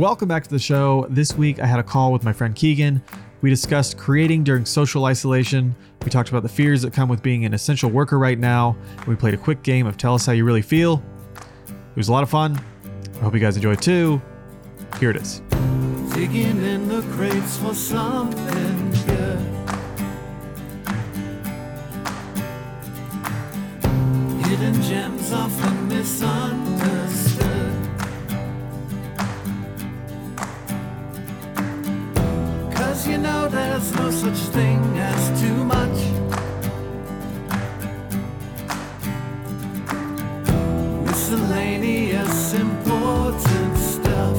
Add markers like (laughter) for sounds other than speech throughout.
Welcome back to the show. This week I had a call with my friend Keegan. We discussed creating during social isolation. We talked about the fears that come with being an essential worker right now. We played a quick game of Tell Us How You Really Feel. It was a lot of fun. I hope you guys enjoyed too. Here it is. Digging in the crates for something good. Hidden gems often misunderstood. There's no such thing as too much. Miscellaneous important stuff.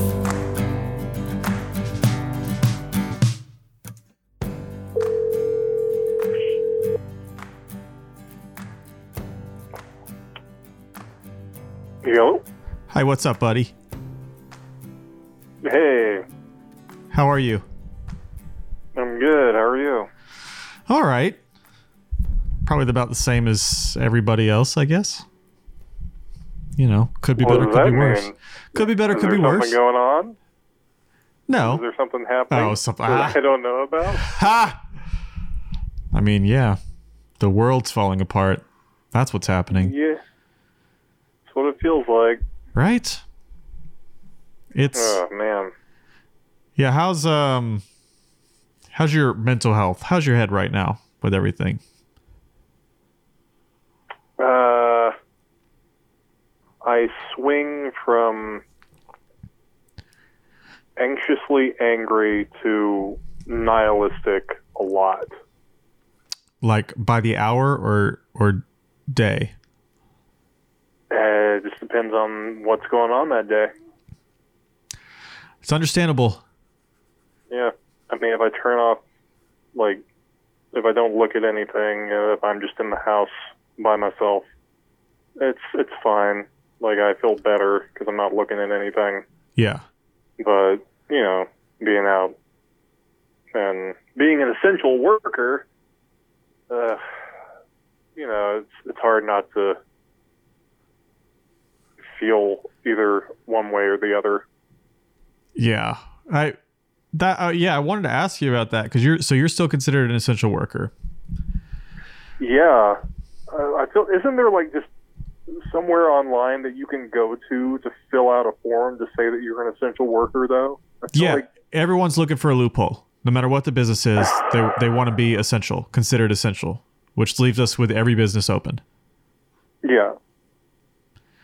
Yo. Hi, what's up, buddy? Hey, How are you? Good. How are you? All right. Probably about the same as everybody else, I guess. You know, could be What better, could be worse. Could be better, Is could there be something worse. going on? No. Is there something happening Oh, something- that ah. I don't know about? Ha! I mean, yeah. The world's falling apart. That's what's happening. Yeah. That's what it feels like. Right? It's Oh, man. Yeah, how's um how's your mental health? How's your head right now with everything? Uh, I swing from anxiously angry to nihilistic a lot. Like by the hour or or day? Uh, it just depends on what's going on that day. It's understandable. Yeah. I mean, if I turn off, like, if I don't look at anything, uh, if I'm just in the house by myself, it's it's fine. Like, I feel better because I'm not looking at anything. Yeah. But you know, being out and being an essential worker, uh, you know, it's it's hard not to feel either one way or the other. Yeah. I that uh, yeah, I wanted to ask you about that cuz you're so you're still considered an essential worker. Yeah, uh, I feel. Isn't there like just somewhere online that you can go to to fill out a form to say that you're an essential worker? Though. Yeah. Like, Everyone's looking for a loophole. No matter what the business is, they they want to be essential, considered essential, which leaves us with every business open. yeah.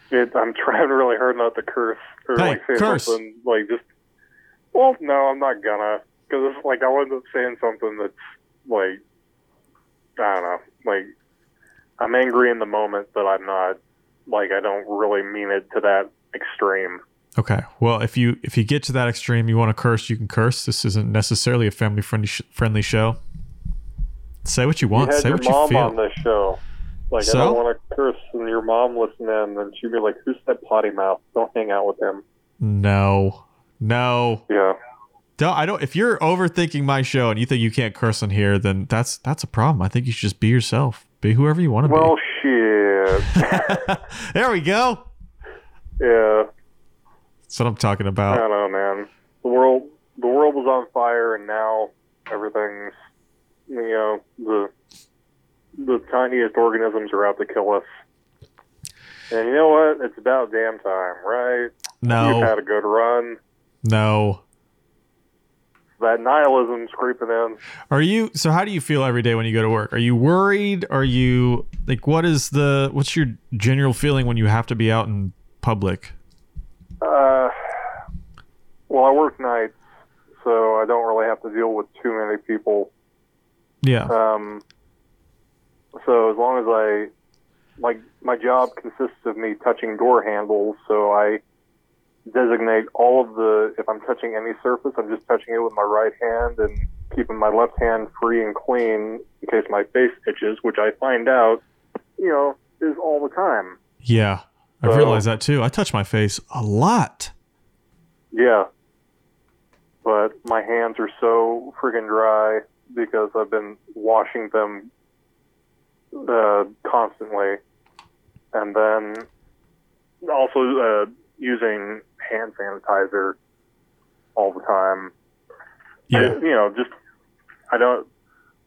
It, I'm trying (laughs) really hard not to curse or Hey, like say curse. something like just. Well, no, I'm not gonna because it's like I'll end up saying something that's like I don't know, like I'm angry in the moment, but I'm not like I don't really mean it to that extreme. Okay. Well, if you if you get to that extreme, you want to curse, you can curse. This isn't necessarily a family friendly sh- friendly show. Say what you want. you Say what you feel. on this show. Like So? I don't want to curse and your mom listening, and she'd be like, "Who's that potty mouth? Don't hang out with him." No, no. Yeah, Don't, I don't. If you're overthinking my show and you think you can't curse on here, then that's that's a problem. I think you should just be yourself. Be whoever you want to be. well, shit. (laughs) there we go. yeah, That's what I'm talking I about. don't know, man. The world, the world was on fire, and now everything's, you know, the the tiniest organisms are out to kill us. And you know what? It's about damn time, right? No. You've had a good run. No. That nihilism's creeping in. Are you? So how do you feel every day when you go to work? Are you worried? Are you like what is the what's your general feeling when you have to be out in public? Uh, well, I work nights, so I don't really have to deal with too many people. Yeah. Um, so as long as I, like, my job consists of me touching door handles, so I designate all of the. If I'm touching any surface, I'm just touching it with my right hand and keeping my left hand free and clean in case my face itches, which I find out, you know, is all the time. Yeah. I've So- realized that too. I touch my face a lot. Yeah. But my hands are so friggin' dry because I've been washing them uh, constantly. And then also uh, using hand sanitizer all the time. Yeah. I- you know, just I don't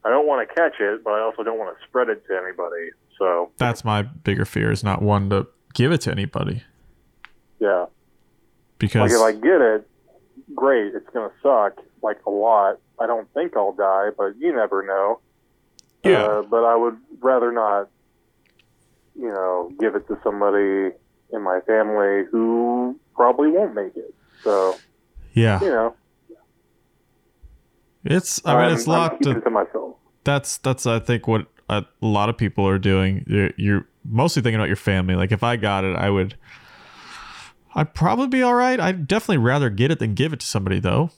I don't want to catch it, but I also don't want to spread it to anybody. So That's my bigger fear is not one to give it to anybody yeah, because like if I get it, great. It's gonna suck like a lot. I don't think I'll die, but you never know. yeah. Uh, but I would rather not, you know, give it to somebody in my family who probably won't make it. So yeah. you know, It's I mean I'm- it's I'm lot to it to myself. that's that's I think what a lot of people are doing. You're, you're mostly thinking about your family. Like if I got it, I would. I'd probably be all right. I'd definitely rather get it than give it to somebody though,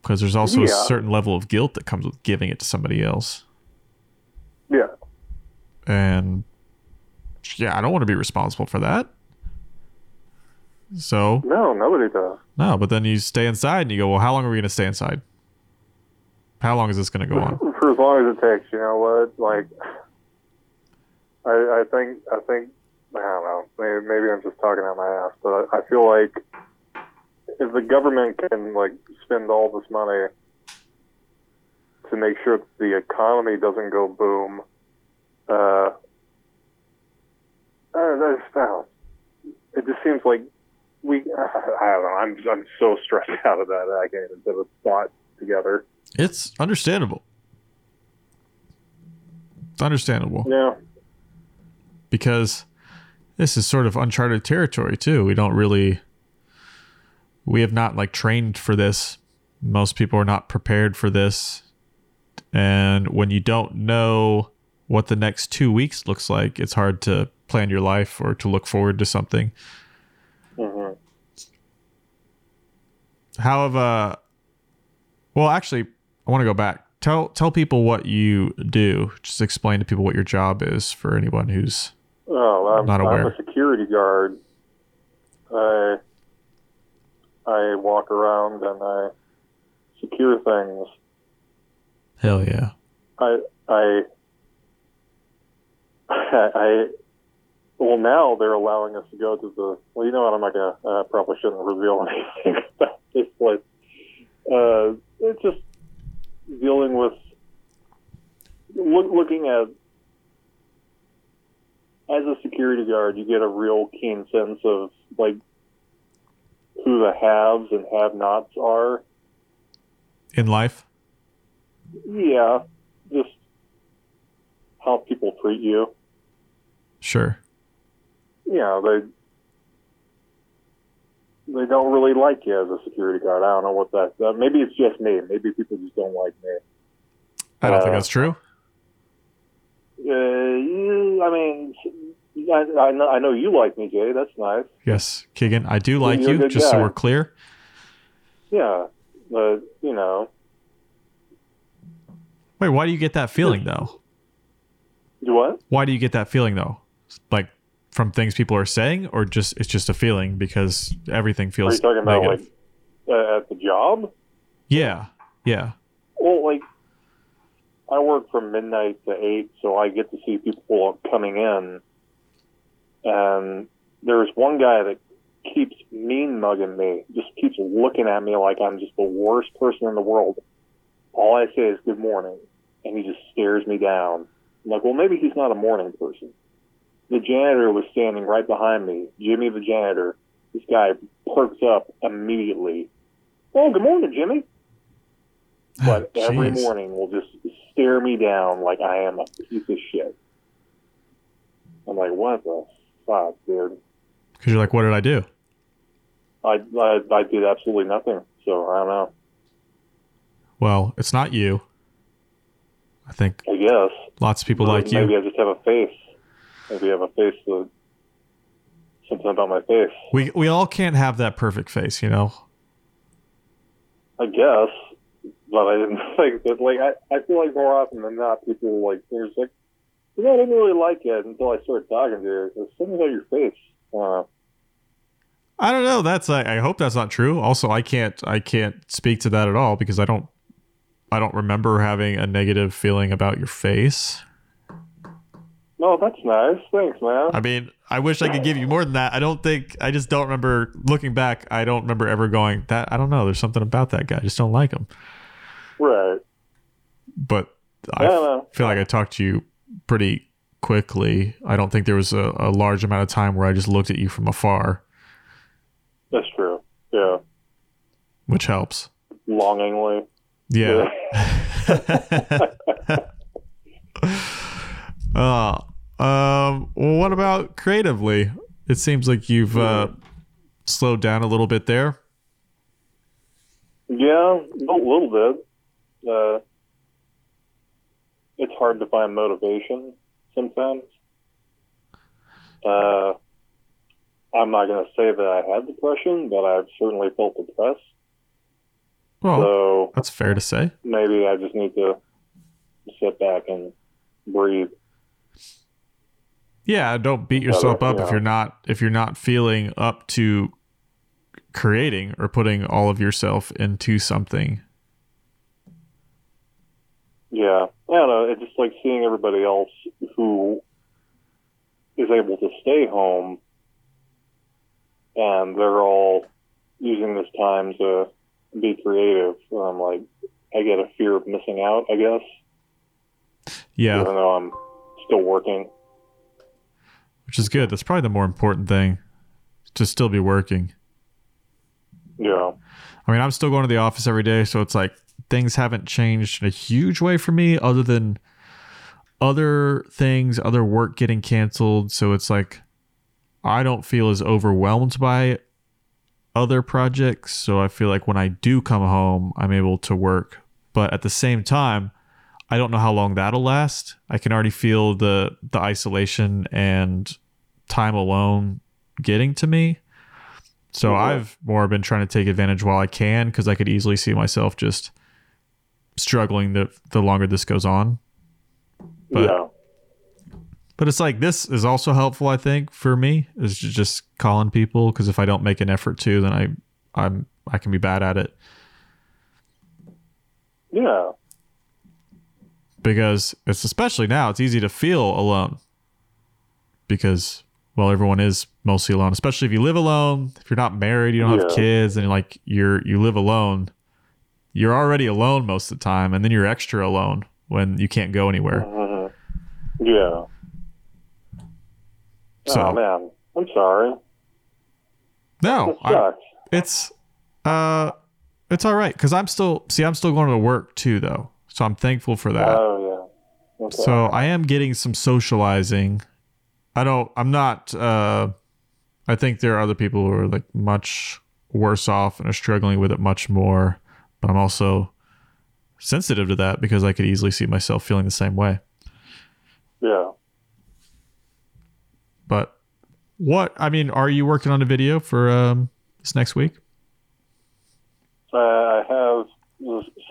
because there's also a certain level of guilt that comes with giving it to somebody else. Yeah, And yeah, I don't want to be responsible for that. So no, nobody does. no, but then you stay inside and you go, well, how long are we going to stay inside? How long is this going to go on? (laughs) For as long as it takes, you know what? Like, I, I think, I think, I don't know. Maybe, maybe I'm just talking out my ass, but I, I feel like if the government can like spend all this money to make sure that the economy doesn't go boom, uh, uh that's, I don't, it just seems like we. (laughs) I don't know. I'm I'm so stressed (laughs) out that. that I can't even put a thought together. It's understandable. It's understandable Yeah. because this is sort of uncharted territory too. We don't really we have not like trained for this. Most people are not prepared for this. And when you don't know what the next 2 weeks looks like, it's hard to plan your life or to look forward to something. How have uh well actually I want to go back. Tell tell people what you do. Just explain to people what your job is for anyone who's Oh, I'm, Not aware. I'm a security guard. I I walk around and I secure things. hell yeah. I I (laughs) I well now they're allowing us to go to the well you know what I'm not gonna uh, probably shouldn't reveal (laughs) anything this place. Uh, it's just dealing with look, looking at as a security guard you get a real keen sense of like who the haves and have nots are. In life? Yeah, just how people treat you. Sure. Yeah, they they don't really like you as a security guard. I don't know what that. Uh, maybe it's just me. Maybe people just don't like me. I don't think Uh, that's true. Uh, I mean, I, I know I know you like me, Jay. That's nice. Yes, Keegan, I do like you're you, just so we're clear. Yeah, but you know, Wait, why do you get that feeling though? do what? Why do you get that feeling though? Like from things people are saying, or just it's just a feeling because everything Are feels you talking about negative? like uh, at the job? yeah, yeah, Well, like I work from midnight to eight, so I get to see people coming in. And there's one guy that keeps mean mugging me, just keeps looking at me like I'm just the worst person in the world. All I say is good morning, and he just stares me down. I'm like, well, maybe he's not a morning person. The janitor was standing right behind me, Jimmy the janitor. This guy perks up immediately. Oh, good morning, Jimmy ah, but every morning will just stare me down like I am a piece of shit. I'm like, what the fuck, dude? Because you're like, what did I do? I, I I did absolutely nothing, so I don't know. Well, it's not you. I think I guess lots of people like you. maybe you. I just have a face. Maybe I have a face that something about my face. We we all can't have that perfect face, you know. I guess, but I didn't (laughs) think that. Like I, I feel like more often than not, people like there's like, you know, I didn't really like it until I started talking to you. There's something about your face. I don't know. I don't know. That's I, I hope that's not true. Also, I can't I can't speak to that at all because I don't I don't remember having a negative feeling about your face. No, that's nice. Thanks, man. I mean, I wish I could give you more than that. I don't think I just don't remember looking back. I don't remember ever going that. I don't know. There's something about that guy. I just don't like him. Right. But I Yeah, feel like I talked to you pretty quickly. I don't think there was a, a large amount of time where I just looked at you from afar, That's true. Yeah. which helps. Longingly. Yeah. (laughs) uh, um, what about creatively? It seems like you've uh, slowed down a little bit there. Yeah, a little bit. Uh, it's hard to find motivation sometimes. Uh, I'm not going to say that I had depression, but I've certainly felt depressed. Well, So that's fair to say. maybe I just need to sit back and breathe. Yeah, don't beat yourself up if yeah. you're not if you're not feeling up to creating or putting all of yourself into something. Yeah, I don't know. It's just like seeing everybody else who is able to stay home, and they're all using this time to be creative. And I'm like, I get a fear of missing out. I guess, Yeah, even though I'm still working. Which is good. That's probably the more important thing. To still be working. Yeah, I mean, I'm still going to the office every day, so it's like things haven't changed in a huge way for me other than other things, other work getting canceled. So it's like I don't feel as overwhelmed by other projects. So I feel like when I do come home, I'm able to work. But at the same time, I don't know how long that'll last. I can already feel the the isolation and time alone getting to me. So. I've more been trying to take advantage while I can because I could easily see myself just struggling the the longer this goes on. But yeah, but it's like this is also helpful I think for me is just calling people because if I don't make an effort to then I I'm I can be bad at it yeah, because it's especially now it's easy to feel alone. Because well everyone is mostly alone especially if you live alone. If you're not married you don't have kids and like you're you live alone you're already alone most of the time and then you're extra alone when you can't go anywhere. Hmm yeah. so. Oh man, I'm sorry. no I, it's uh it's all right because i'm still see i'm still going to work too though so i'm thankful for that Oh yeah. Okay. So I am getting some socializing. I don't I'm not uh I think there are other people who are like much worse off and are struggling with it much more, but I'm also sensitive to that because I could easily see myself feeling the same way. yeah. But what I mean, are you working on a video for um this next week? Uh, I have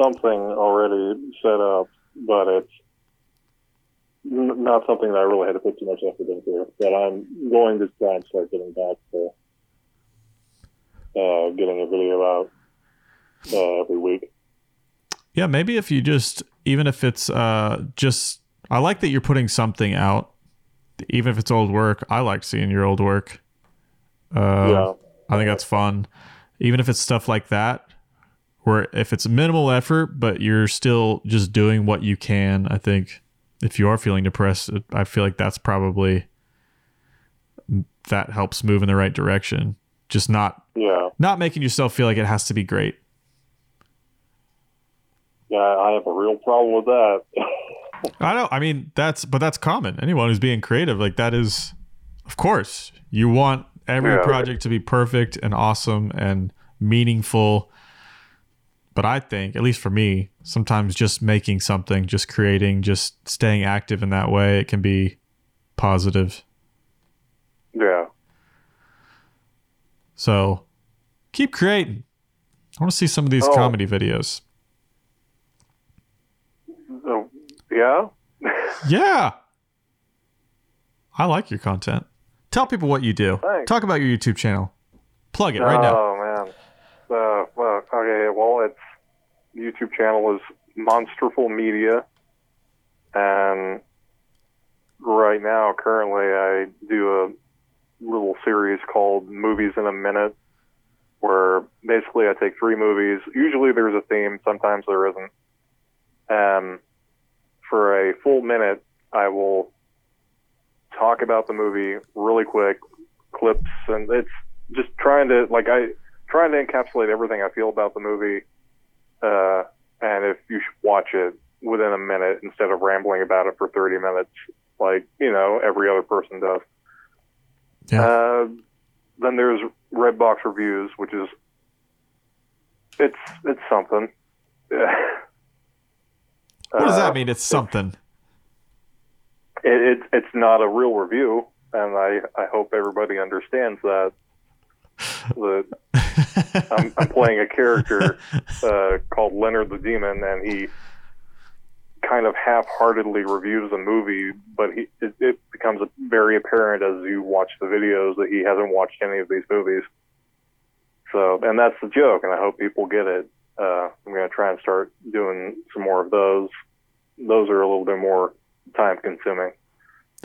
something already set up, but it's n- not something that I really had to put too much effort into. But I'm going to try and start getting back to uh, getting a video out uh, every week. Yeah, maybe if you just even if it's uh just I like that you're putting something out even if it's old work. I like seeing your old work. Uh, yeah, I think that's fun. Even if it's stuff like that, where if it's minimal effort, but you're still just doing what you can, I think if you are feeling depressed, I feel like that's probably that helps move in the right direction. Just not yeah, not making yourself feel like it has to be great. yeah. I have a real problem with that. (laughs) I know. I mean, that's but that's common. Anyone who's being creative, like that is, of course, you want every Yeah. project to be perfect and awesome and meaningful. But I think, at least for me, sometimes just making something, just creating, just staying active in that way, it can be positive. yeah, So keep creating. I want to see some of these Oh. comedy videos. So, yeah. (laughs) Yeah. I like your content. Tell people what you do. Thanks. Talk about your YouTube channel. Plug it right now. Oh man. Uh, well, okay. Well, its YouTube channel is Monsterful Media, and right now, currently, I do a little series called Movies in a Minute, where basically I take three movies. Usually there's a theme, sometimes there isn't. And for a full minute, I will talk about the movie really quick, clips, and it's just trying to like I trying to encapsulate everything I feel about the movie. Uh, and if you should watch it within a minute instead of rambling about it for 30 minutes, like you know every other person does. Yeah. Uh, then there's Redbox reviews, which is it's it's something. (laughs) what does Uh, that mean? It's something. It, it it's not a real review, and I I hope everybody understands that. The I'm, I'm playing a character uh, called Leonard the Demon, and he kind of half-heartedly reviews a movie, but he it, it becomes very apparent as you watch the videos that he hasn't watched any of these movies. So, and that's the joke, and I hope people get it. Uh, I'm going to try and start doing some more of those. Those are a little bit more time-consuming.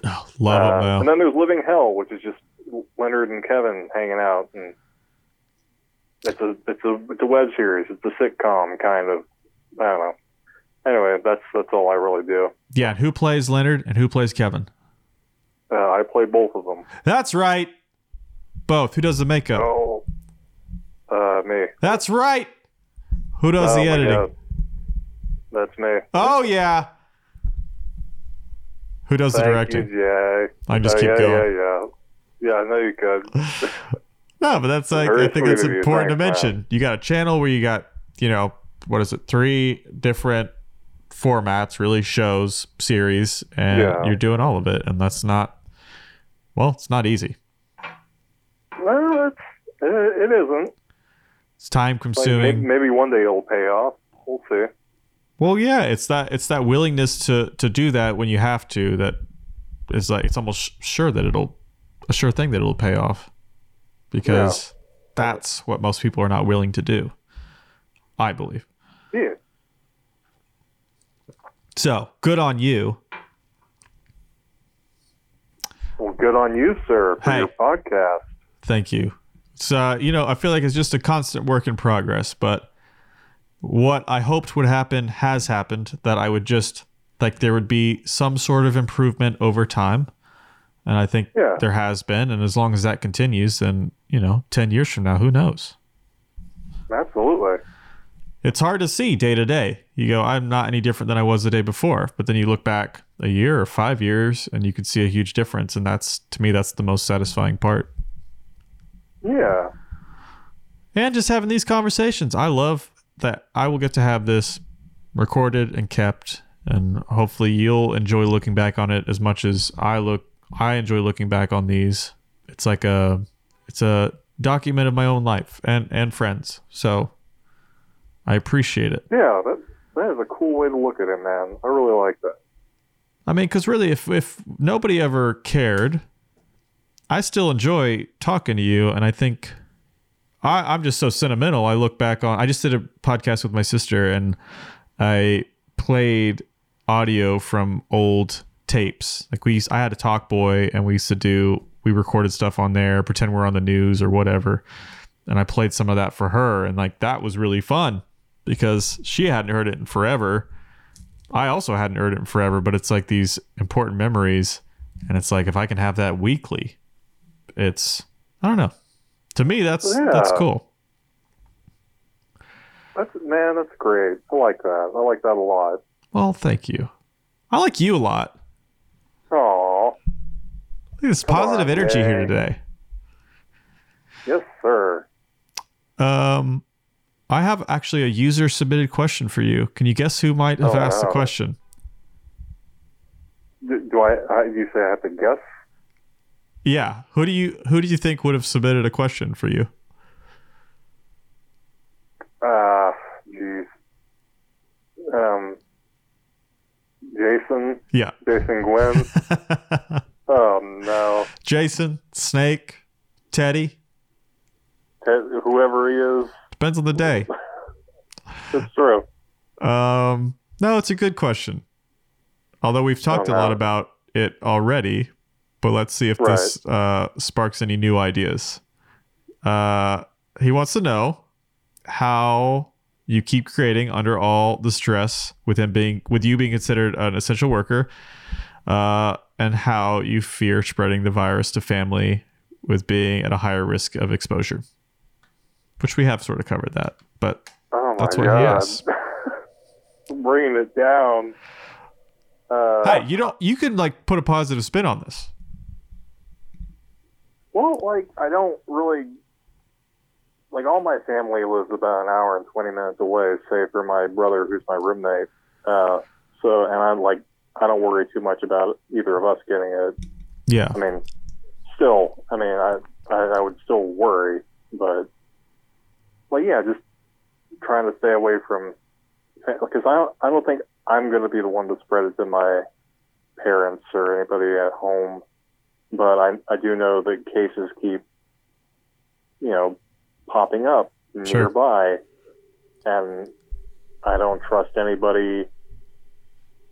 Oh, love Uh, them and then there's Living Hell, which is just Leonard and Kevin hanging out, and it's a it's a it's a web series. It's a sitcom kind of. I don't know. Anyway, that's that's all I really do. Yeah, and who plays Leonard and who plays Kevin? Uh, I play both of them. That's right. Both. Who does the makeup? Oh, uh, me. That's right. Who does Oh the editing? That's me. Oh yeah. Who does the directing? Jay. I just Uh, keep yeah, going. Yeah, yeah, yeah. I know you could. (laughs) No, but that's like I think it's important to mention. You got a channel where you got, you know, what is it, three different formats, really shows, series, and Yeah. you're doing all of it. And that's not well, it's not easy. well, it's it, it isn't. It's time Like, consuming. maybe, maybe one day it'll pay off. We'll see. Well, yeah, it's that it's that willingness to to do that when you have to that is like it's almost sure that it'll a sure thing that it'll pay off because that's what most people are not willing to do. I believe. Yeah. So, good on you. Well, good on you, sir, for Hey. your podcast. Thank you. So, uh, you know, I feel like it's just a constant work in progress, but what I hoped would happen has happened that I would just like there would be some sort of improvement over time. And I think Yeah. there has been. And as long as that continues, then, you know, 10 years from now, who knows? Absolutely. It's hard to see day to day. You go, I'm not any different than I was the day before. But then you look back a year or five years and you can see a huge difference. And that's, to me, that's the most satisfying part. Yeah. and just having these conversations. I love that I will get to have this recorded and kept, and hopefully you'll enjoy looking back on it as much as I look. I enjoy looking back on these. It's like a, it's a document of my own life and and friends. So I appreciate it. Yeah, that that is a cool way to look at it, man. I really like that. I mean, because really, if if nobody ever cared, I still enjoy talking to you, and I think I, I'm just so sentimental. I look back on. I just did a podcast with my sister, and I played audio from old tapes. Like we, used, I had a Talk Boy, and we used to do. We recorded stuff on there, pretend we're on the news or whatever, and I played some of that for her, and like that was really fun because she hadn't heard it in forever. I also hadn't heard it in forever, but it's like these important memories. And it's like if I can have that weekly, it's I don't know. To me that's that's cool. That's man, that's great. I like that. I like that a lot. Well, thank you. I like you a lot. Aw. Look at this positive on, energy here today. Yes, sir. Um I have actually a user submitted question for you. Can you guess who might have Oh, asked the question? Do, do I, I? Do you say I have to guess? Yeah. Who do you who do you think would have submitted a question for you? Uh, jeez. Um, Jason, Yeah. Jason Gwynn. (laughs) oh no, Jason, Snake, Teddy. Ted, whoever he is, Depends on the day. (laughs) it's true. Um, no, it's a good question. Although we've talked a lot about it already, but let's see if this uh, sparks any new ideas. Uh, he wants to know how you keep creating under all the stress with him being with you being considered an essential worker, uh, and how you fear spreading the virus to family with being at a higher risk of exposure. Which we have sort of covered that, but Oh That's what he god. asked. (laughs) Bringing it down. Uh, hey, you don't you can like put a positive spin on this. Well, like I don't really like all my family lives about an hour and twenty minutes away, save for my brother who's my roommate. Uh, so, and I'm like, I don't worry too much about either of us getting it. Yeah. I mean, still, I mean, I I, I would still worry, but like, yeah, just trying to stay away from because I don't, I don't think I'm going to be the one to spread it to my parents or anybody at home, but I I do know that cases keep you know popping up Sure. nearby, and I don't trust anybody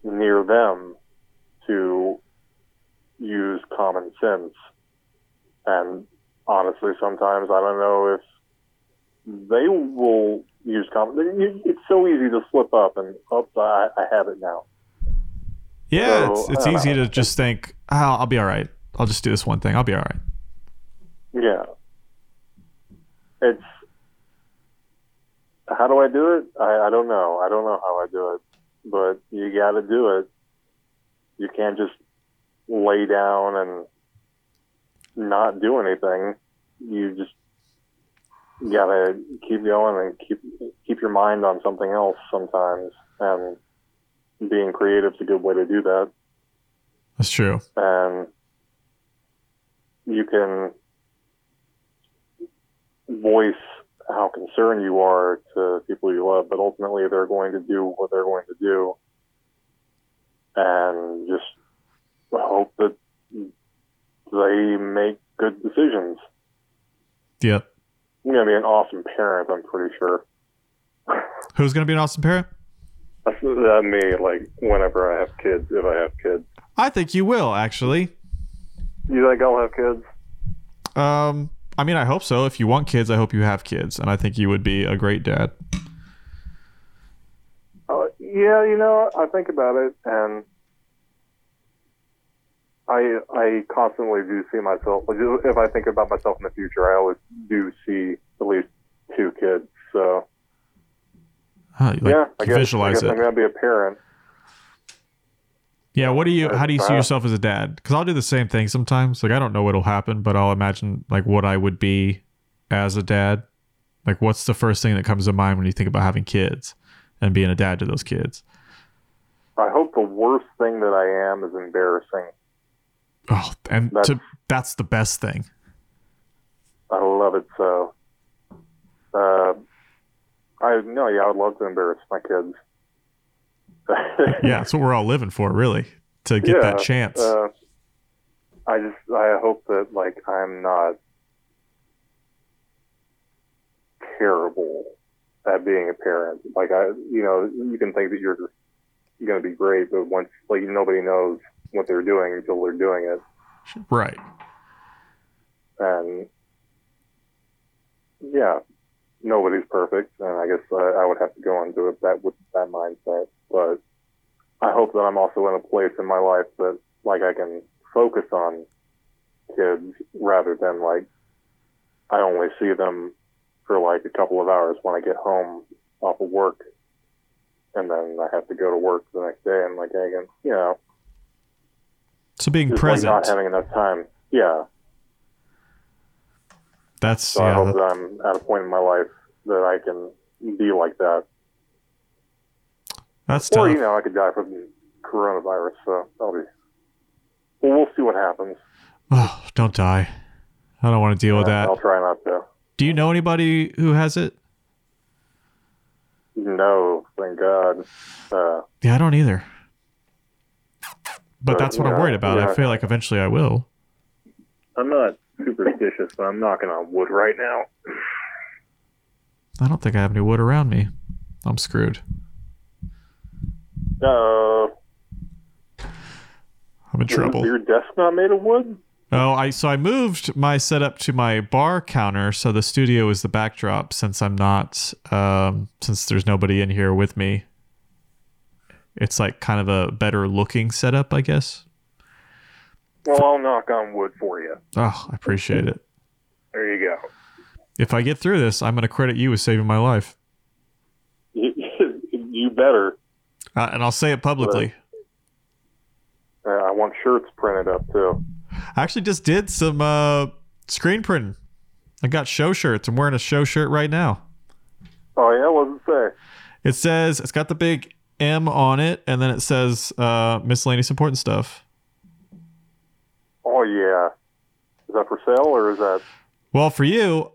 near them to use common sense. And honestly, sometimes I don't know if they will use common. It's so easy to slip up and oh, I, I have it now. Yeah, So, it's it's easy know. to just think, oh, I'll be all right. I'll just do this one thing. I'll be all right. Yeah. It's how do I do it? I, I don't know. I don't know how I do it, but you got to do it. You can't just lay down and not do anything. You just got to keep going and keep keep your mind on something else sometimes. And being creative is a good way to do that That's true. and you can voice how concerned you are to people you love, but ultimately they're going to do what they're going to do, and just hope that they make good decisions. Yep. You're gonna be an awesome parent, I'm pretty sure. (laughs) Who's gonna be an awesome parent? That's that me. Like whenever I have kids, if I have kids, I think you will actually. you think I'll have kids? Um, I mean, I hope so. If you want kids, I hope you have kids, and I think you would be a great dad. Uh, yeah, you know, I think about it, and I I constantly do see myself. If I think about myself in the future, I always do see at least two kids. So Huh, like, yeah, I guess, I guess it. I'm gonna be a parent. Yeah, what do you? How do you see yourself as a dad? Because I'll do the same thing sometimes. Like I don't know what'll happen, but I'll imagine like what I would be as a dad. Like what's the first thing that comes to mind when you think about having kids and being a dad to those kids? I hope the worst thing that I am is embarrassing. Oh, and That's- to, that's the best thing. I love it so. Uh, I no, yeah, I would love to embarrass my kids. (laughs) Yeah, that's what we're all living for, really, to get that chance. Uh, I just I hope that like I'm not terrible at being a parent. Like I, you know, you can think that you're going to be great, but once like nobody knows what they're doing until they're doing it, right. and yeah, nobody's perfect, and I guess I, I would have to go into it that with that mindset. But I hope that I'm also in a place in my life that like I can focus on kids rather than like I only see them for like a couple of hours when I get home off of work, and then I have to go to work the next day, and like I can, you know, So being just present. like not having enough time. Yeah, that's So I hope that- that I'm at a point in my life that I can be like that. That's Or, tough. you know, I could die from the coronavirus, so that'll be. Well, we'll see what happens. Oh, don't die. I don't want to deal with Uh, that. I'll try not to. Do you know anybody who has it? No, thank God. Uh, Yeah, I don't either. But But, that's what I'm worried about. I feel like eventually I will. I'm not superstitious, but I'm knocking on wood right now. I don't think I have any wood around me. I'm screwed. Uh, I'm in Is trouble. your desk not made of wood? Oh, I so I moved my setup to my bar counter, so the studio is the backdrop since I'm not um since there's nobody in here with me. It's like kind of a better looking setup, I guess. Well, I'll knock on wood for you. Oh, I appreciate it. There you go. If I get through this, I'm going to credit you with saving my life. (laughs) You better. Uh, and I'll say it publicly. Uh, I want shirts printed up too. I actually just did some uh, screen printing. I got show shirts. I'm wearing a show shirt right now. Oh yeah, what does it say? It says it's got the big M on it, and then it says uh, miscellaneous important stuff. Oh yeah. Is that for sale or is that? Well, for you,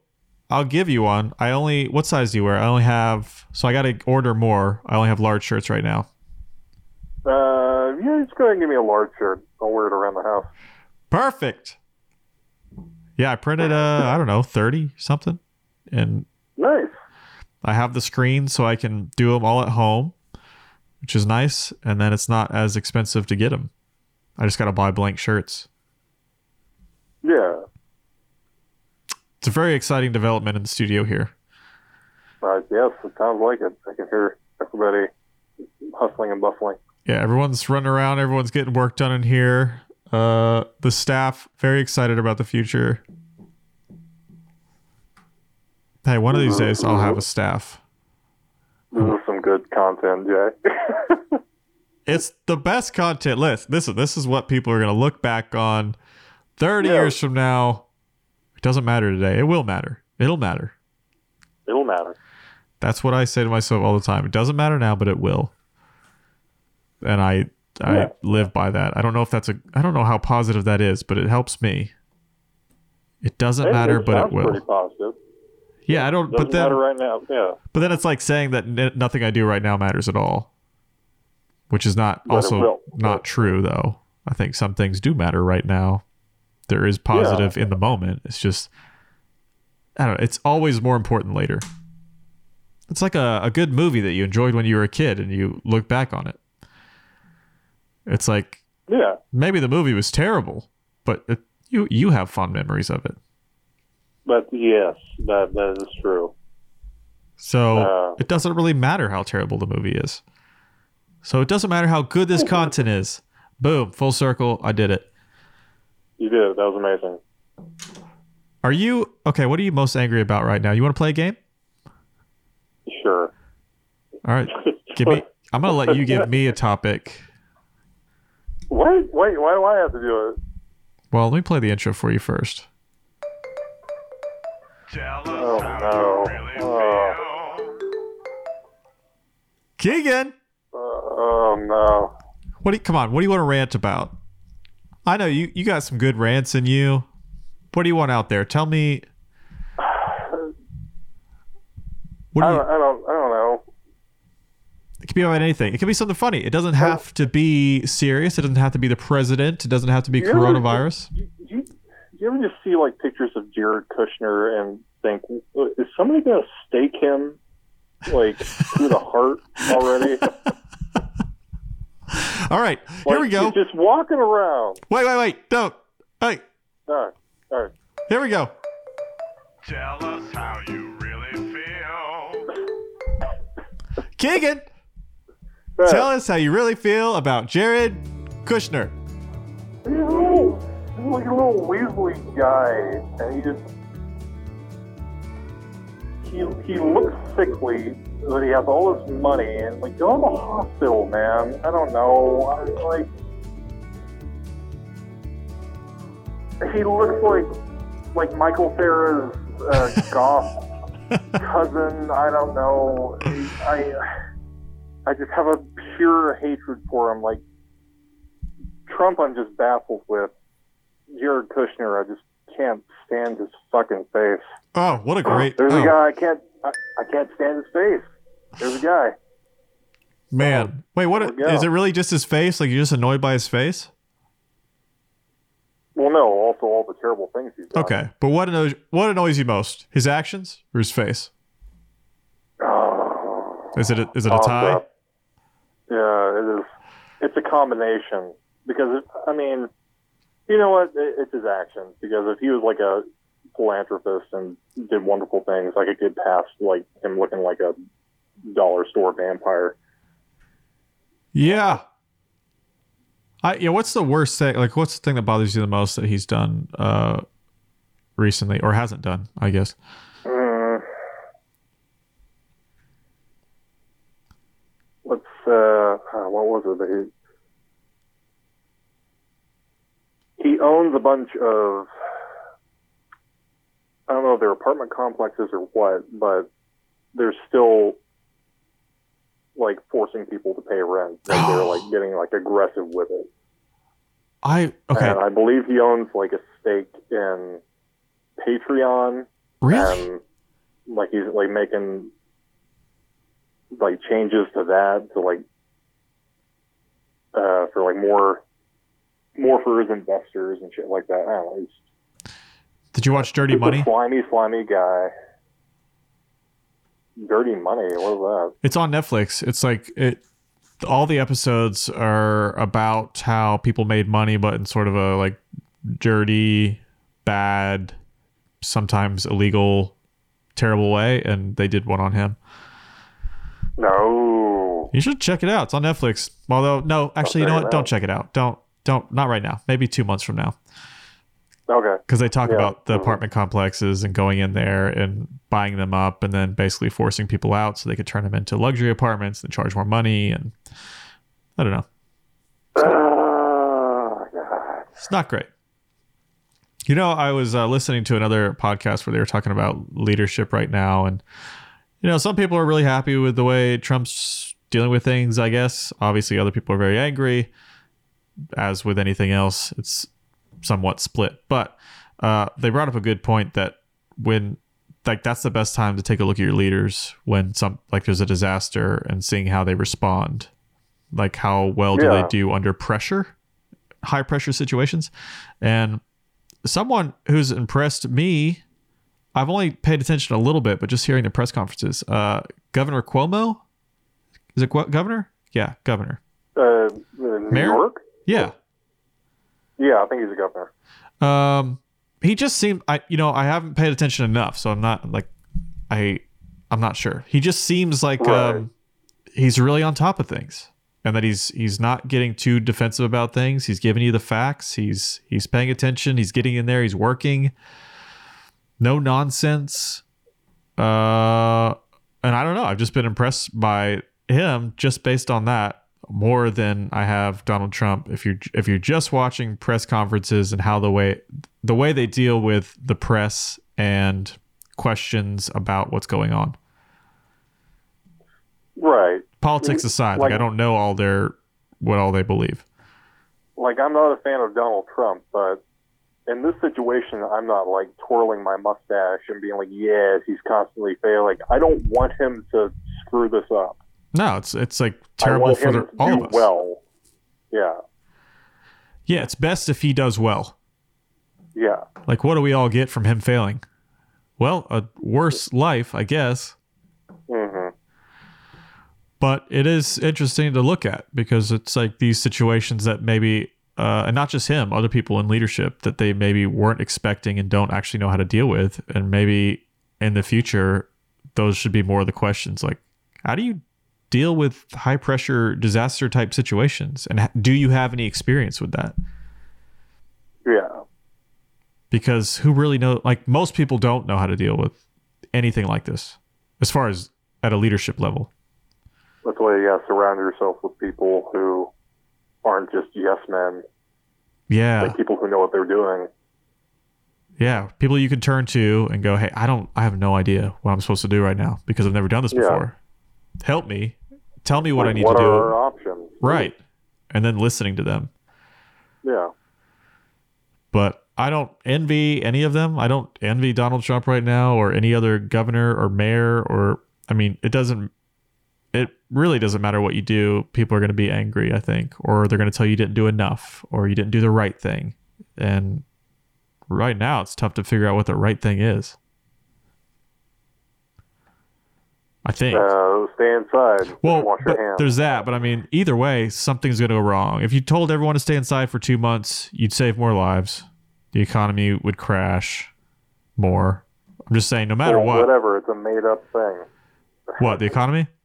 I'll give you one. I only what size do you wear? I only have so I got to order more. I only have large shirts right now. Uh, yeah, just go ahead and give me a large shirt. I'll wear it around the house. Perfect. Yeah, I printed uh I don't know thirty something, and Nice. I have the screen so I can do them all at home, which is nice. And then it's not as expensive to get them. I just got to buy blank shirts. Yeah. It's a very exciting development in the studio here. Uh, yes, it sounds like it. I can hear everybody hustling and bustling. Yeah, everyone's running around. Everyone's getting work done in here. Uh, the staff very excited about the future. Hey, one of these days I'll have a staff. This is some good content, Jay. (laughs) It's the best content list. Listen, this is what people are going to look back on 30 Yeah. years from now. Doesn't matter today. It will matter. It'll matter. It'll matter. That's what I say to myself all the time. It doesn't matter now, but it will. And I I Yeah. live by that. I don't know if that's a I don't know how positive that is, but it helps me. It doesn't It- matter, but it will. Pretty positive. Yeah, I don't. Doesn't But then, matter right now. Yeah. but then it's like saying that n- nothing I do right now matters at all, which is not But also not true though. I think some things do matter right now. There is positive in the moment. It's just I don't know. It's always more important later. It's like a, a good movie that you enjoyed when you were a kid and you look back on it. It's like Yeah. maybe the movie was terrible, but it, you you have fond memories of it. But yes, that that is true. So Uh, it doesn't really matter how terrible the movie is. So it doesn't matter how good this (laughs) content is. Boom, full circle. I did it. You did. That was amazing. Are you okay? What are you most angry about right now? You want to play a game? Sure. All right, give me. (laughs) I'm gonna let you give me a topic. Wait, wait. Why do I have to do it? Well, let me play the intro for you first. Oh, no. really Oh. Keegan, Uh, oh no. what do you, come on? What do you want to rant about? I know you. You got some good rants in you. What do you want out there? Tell me. What I do you? don't, I don't. I don't know. It could be about anything. It could be something funny. It doesn't have to be serious. It doesn't have to be the president. It doesn't have to be Yeah. coronavirus. You, you, you ever just see like pictures of Jared Kushner and think, is somebody gonna stake him like through the heart already? (laughs) (laughs) All right, here we go. Just walking around. Wait, wait, wait. Don't. Hey, All right. All right. here we go. Tell us how you really feel. Keegan, Right. tell us how you really feel about Jared Kushner. He's little, he's like a little Weasley guy, and he just he he looks sickly, but he has all this money, and like go to the hospital, man. I don't know, I, like he looks like like Michael Cera's uh, (laughs) goth cousin. I don't know. I I just have a pure hatred for him. Like Trump, I'm just baffled with. Jared Kushner, I just can't stand his fucking face. Oh, what a great. There's oh, a guy I can't I, I can't stand his face. There's a guy. Man, wait. What There we go. is it? Really just his face? Like you're just annoyed by his face? Well, no, also all the terrible things he's done. Okay, but what annoys what annoys you most? His actions or his face? Oh, Is it a, is it a uh, tie? up. Yeah, it is. It's a combination. because if, I mean, you know what? It, it's his actions. Because if he was like a philanthropist and did wonderful things, I could get past like him looking like a dollar store vampire. Yeah. I yeah, what's the worst thing like what's the thing that bothers you the most that he's done uh recently or hasn't done, I guess? Mm. Let's uh, uh, what was it that he he owns a bunch of I don't know if they're apartment complexes or what, but they're still like forcing people to pay rent. Like they're like (gasps) getting like aggressive with it. I okay. And I believe he owns like a stake in Patreon really? and like he's like making like changes to that to like uh for like more more for his investors and shit like that. I don't know. He's Did you watch Dirty Money? slimy, slimy guy. Dirty money. What is that? It's on Netflix. It's like it all the episodes are about how people made money but in sort of a like dirty, bad, sometimes illegal, terrible way and they did one on him. No. You should check it out. It's on Netflix. Although no, actually, you know what? Don't check it out. Don't don't not right now. Maybe 2 months from now. Okay. because they talk Yeah. about the Mhm. apartment complexes and going in there and buying them up and then basically forcing people out so they could turn them into luxury apartments and charge more money and I don't know. Oh, God. It's not great. You know, I was uh, listening to another podcast where they were talking about leadership right now, and you know, some people are really happy with the way Trump's dealing with things. I guess obviously, other people are very angry. As with anything else, it's somewhat split. But uh, they brought up a good point that when like that's the best time to take a look at your leaders when some like there's a disaster and seeing how they respond, like how well do Yeah. they do under pressure, high pressure situations, and someone who's impressed me. I've only paid attention a little bit, but just hearing the press conferences, uh, Governor Cuomo, is it Gu- Governor? Yeah, Governor. Uh, New Mayor? York? Yeah, Yeah, I think he's a governor. Um, he just seemed I you know I haven't paid attention enough, so I'm not like I I'm not sure. He just seems like Right. um he's really on top of things, and that he's he's not getting too defensive about things. He's giving you the facts. He's he's paying attention. He's getting in there. He's working. No nonsense. Uh, and I don't know. I've just been impressed by him just based on that more than I have Donald Trump. If you're if you're just watching press conferences and how the way the way they deal with the press and questions about what's going on. Right. Politics mm-hmm. aside, like, Like- I don't know all their what all they believe. Like, I'm not a fan of Donald Trump, but in this situation, I'm not like twirling my mustache and being like, yes, he's constantly failing. I don't want him to screw this up. No, it's it's like terrible for him the, to all of us. well. Yeah. Yeah, it's best if he does well. Yeah. Like, what do we all get from him failing? Well, a worse life, I guess. hmm But it is interesting to look at because it's like these situations that maybe, uh, and not just him, other people in leadership that they maybe weren't expecting and don't actually know how to deal with. And maybe in the future, those should be more of the questions like, how do you deal with high pressure disaster type situations? And ha- do you have any experience with that? Yeah. because who really know like most people don't know how to deal with anything like this as far as at a leadership level That's why you got to surround yourself with people who aren't just yes men, yeah like people who know what they're doing. yeah people you can turn to and go hey i don't i have no idea what i'm supposed to do right now because i've never done this Yeah. before help me tell me what Like, i need what to do are our options? right and then listening to them Yeah. but I don't envy any of them. I don't envy Donald Trump right now or any other governor or mayor or I mean, it doesn't it really doesn't matter what you do. People are going to be angry, I think, or they're going to tell you you didn't do enough or you didn't do the right thing. And right now it's tough to figure out what the right thing is. I think. Uh, stay inside. well, wash your hands. there's that. But I mean, either way, something's going to go wrong. If you told everyone to stay inside for two months, you'd save more lives. The economy would crash more. I'm just saying, no matter Well, what, Whatever. It's a made up thing. what the economy? (laughs)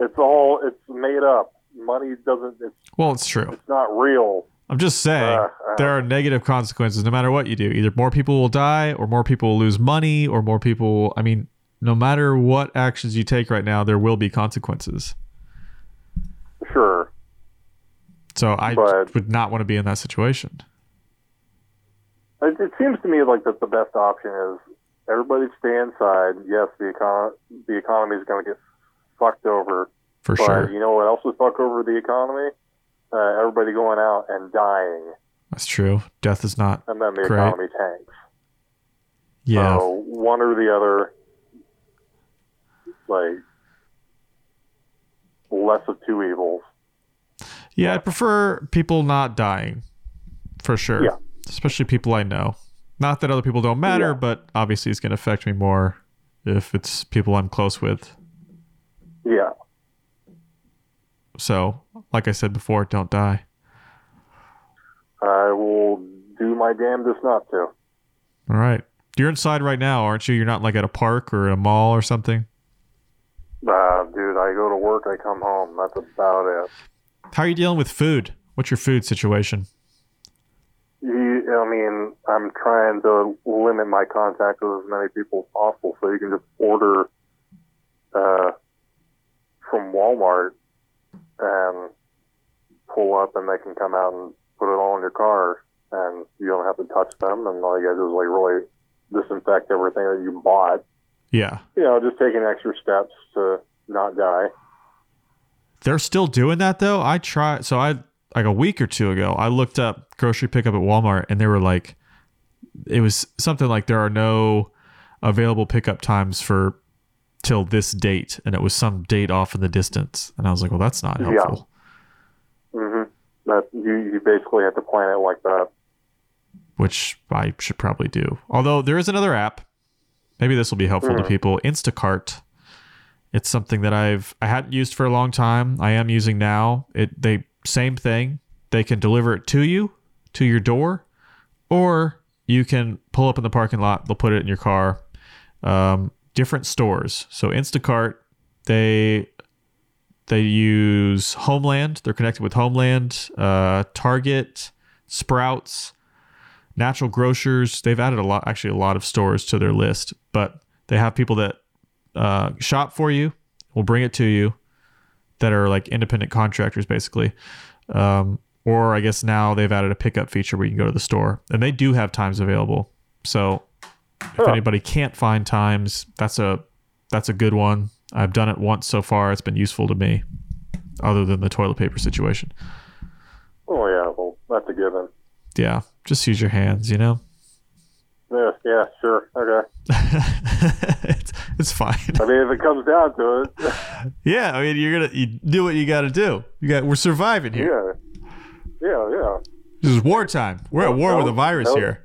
It's all. It's made up. Money doesn't. It's Well, it's true. it's not real. I'm just saying Uh, uh. there are negative consequences no matter what you do. Either more people will die, or more people will lose money, or more people. I mean, no matter what actions you take right now, there will be consequences. Sure. So I But- would not want to be in that situation. It, it seems to me like that the best option is everybody stay inside. Yes, the econ the economy is going to get fucked over. For but sure. you know what else would fuck over the economy? Uh, everybody going out and dying, That's true. Death is not. and then the Great. economy tanks. Yeah. So one or the other, like less of two evils. Yeah, I prefer people not dying. For sure. Yeah. Especially people I know. Not that other people don't matter, Yeah. but obviously it's going to affect me more if it's people I'm close with. Yeah. So, like I said before, don't die. I will do my damnedest not to. All right. You're inside right now, aren't you? You're not like at a park or a mall or something. Uh, dude, I go to work, I come home. That's about it. How are you dealing with food? What's your food situation? You, I mean, I'm trying to limit my contact with as many people as possible, so you can just order uh, from Walmart and pull up, and they can come out and put it all in your car, and you don't have to touch them, and all you got to do is like really disinfect everything that you bought. Yeah. You know, just taking extra steps to not die. They're still doing that though. I tried so I like a week or two ago, I looked up grocery pickup at Walmart and they were like it was something like there are no available pickup times for till this date and it was some date off in the distance and I was like, "Well, that's not Yeah. helpful." hmm That you you basically have to plan it like that. Which I should probably do. Although there is another app. Maybe this will be helpful to Hmm. people. Instacart. It's something that I've I hadn't used for a long time. I am using now. It they same thing. They can deliver it to you to your door, or you can pull up in the parking lot. They'll put it in your car. Um, different stores. So Instacart, they they use Homeland. They're connected with Homeland, uh, Target, Sprouts, Natural Grocers. They've added a lot, actually, a lot of stores to their list. But they have people that uh, shop for you, will bring it to you, that are like independent contractors, basically. Um, or I guess now they've added a pickup feature where you can go to the store, and they do have times available. So if anybody can't find times, that's a that's a good one. I've done it once so far. It's been useful to me, other than the toilet paper situation. Oh yeah, well that's a given. Yeah, just use your hands, you know. Yeah, yeah, sure, okay. (laughs) it's it's fine. I mean, if it comes down to it, (laughs) Yeah, I mean you're gonna you do what you got to do. You got we're surviving here. yeah, yeah, yeah, This is wartime. We're at war with a virus no. here.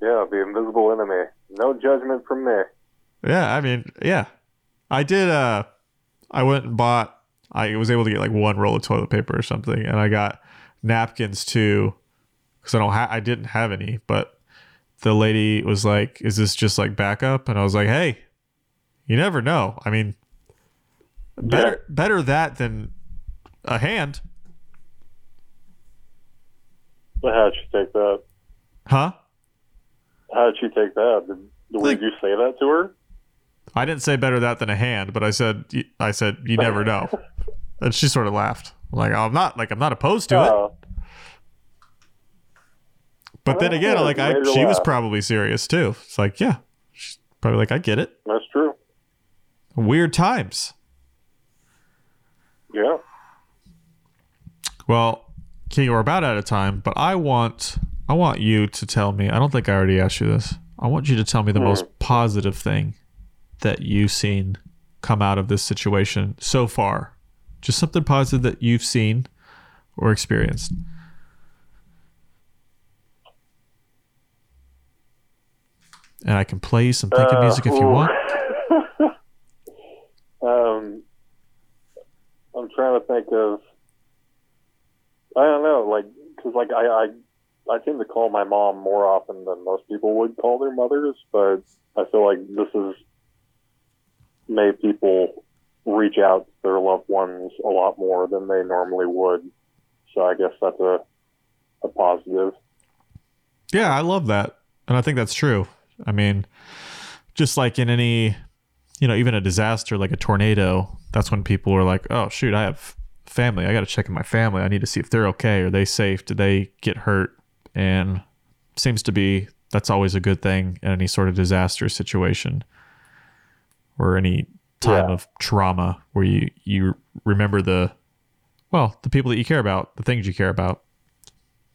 yeah. The invisible enemy. No judgment from me. Yeah, I mean, yeah. I did uh I went and bought I was able to get like one roll of toilet paper or something and I got napkins too cuz I don't ha- I didn't have any, but the lady was like, "Is this just like backup?" And I was like, "Hey, you never know. I mean, better better that than a hand." But how did she take that? Huh? How did she take that? Did, Like- did you say that to her? I didn't say better that than a hand, but I said I said you never (laughs) know. And she sort of laughed. Like I'm not like I'm not opposed to it. Oh. Oh, But then oh, again, like I, she was probably serious too. It's like, yeah, she's probably like, I get it. that's true. Weird times. Yeah. Well, King, we're about out of time, but I want, I want you to tell me. I don't think I already asked you this. I want you to tell me the hmm. most positive thing that you've seen come out of this situation so far. Just something positive that you've seen or experienced. And I can play you some thinking Uh, music if you want. (laughs) um, I'm trying to think of. I don't know, like, because like I, I, I tend to call my mom more often than most people would call their mothers, but I feel like this has made people reach out to their loved ones a lot more than they normally would. So I guess that's a a positive. Yeah, I love that. And I think that's true. I mean, just like in any, you know, even a disaster like a tornado, that's when people are like, oh, shoot, I have family. I got to check in my family. I need to see if they're okay. Are they safe? Did they get hurt? And seems to be that's always a good thing in any sort of disaster situation or any time Yeah. of trauma where you, you remember the, well, the people that you care about, the things you care about.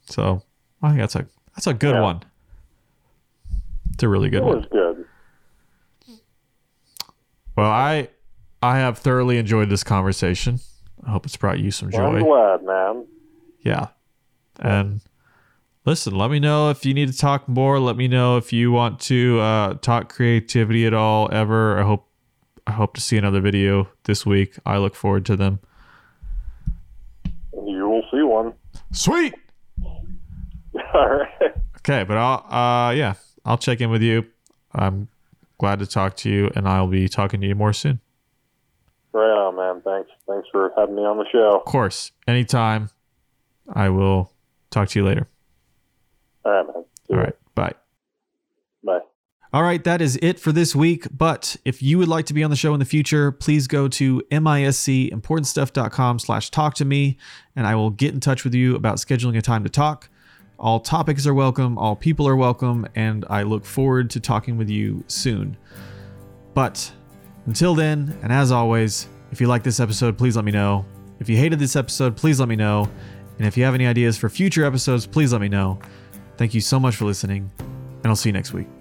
So I think that's a, that's a good Yeah. one. It's a really good It one. was good. Well, I I have thoroughly enjoyed this conversation. I hope it's brought you some Well, I'm joy. glad, man. Yeah. And listen, let me know if you need to talk more. Let me know if you want to uh, talk creativity at all ever. I hope I hope to see another video this week. I look forward to them. You will see one. Sweet. (laughs) All right. Okay, but I'll uh yeah, I'll check in with you. I'm glad to talk to you and I'll be talking to you more soon. Right on, man. Thanks. Thanks for having me on the show. Of course, anytime. I will talk to you later. All right, man. See All ya. right. Bye. Bye. All right, that is it for this week. But if you would like to be on the show in the future, please go to miscimportantstuff.com slash talk to me, and I will get in touch with you about scheduling a time to talk. All topics are welcome, all people are welcome, and I look forward to talking with you soon. But until then, and as always, if you like this episode, please let me know. If you hated this episode, please let me know. And if you have any ideas for future episodes, please let me know. Thank you so much for listening, and I'll see you next week.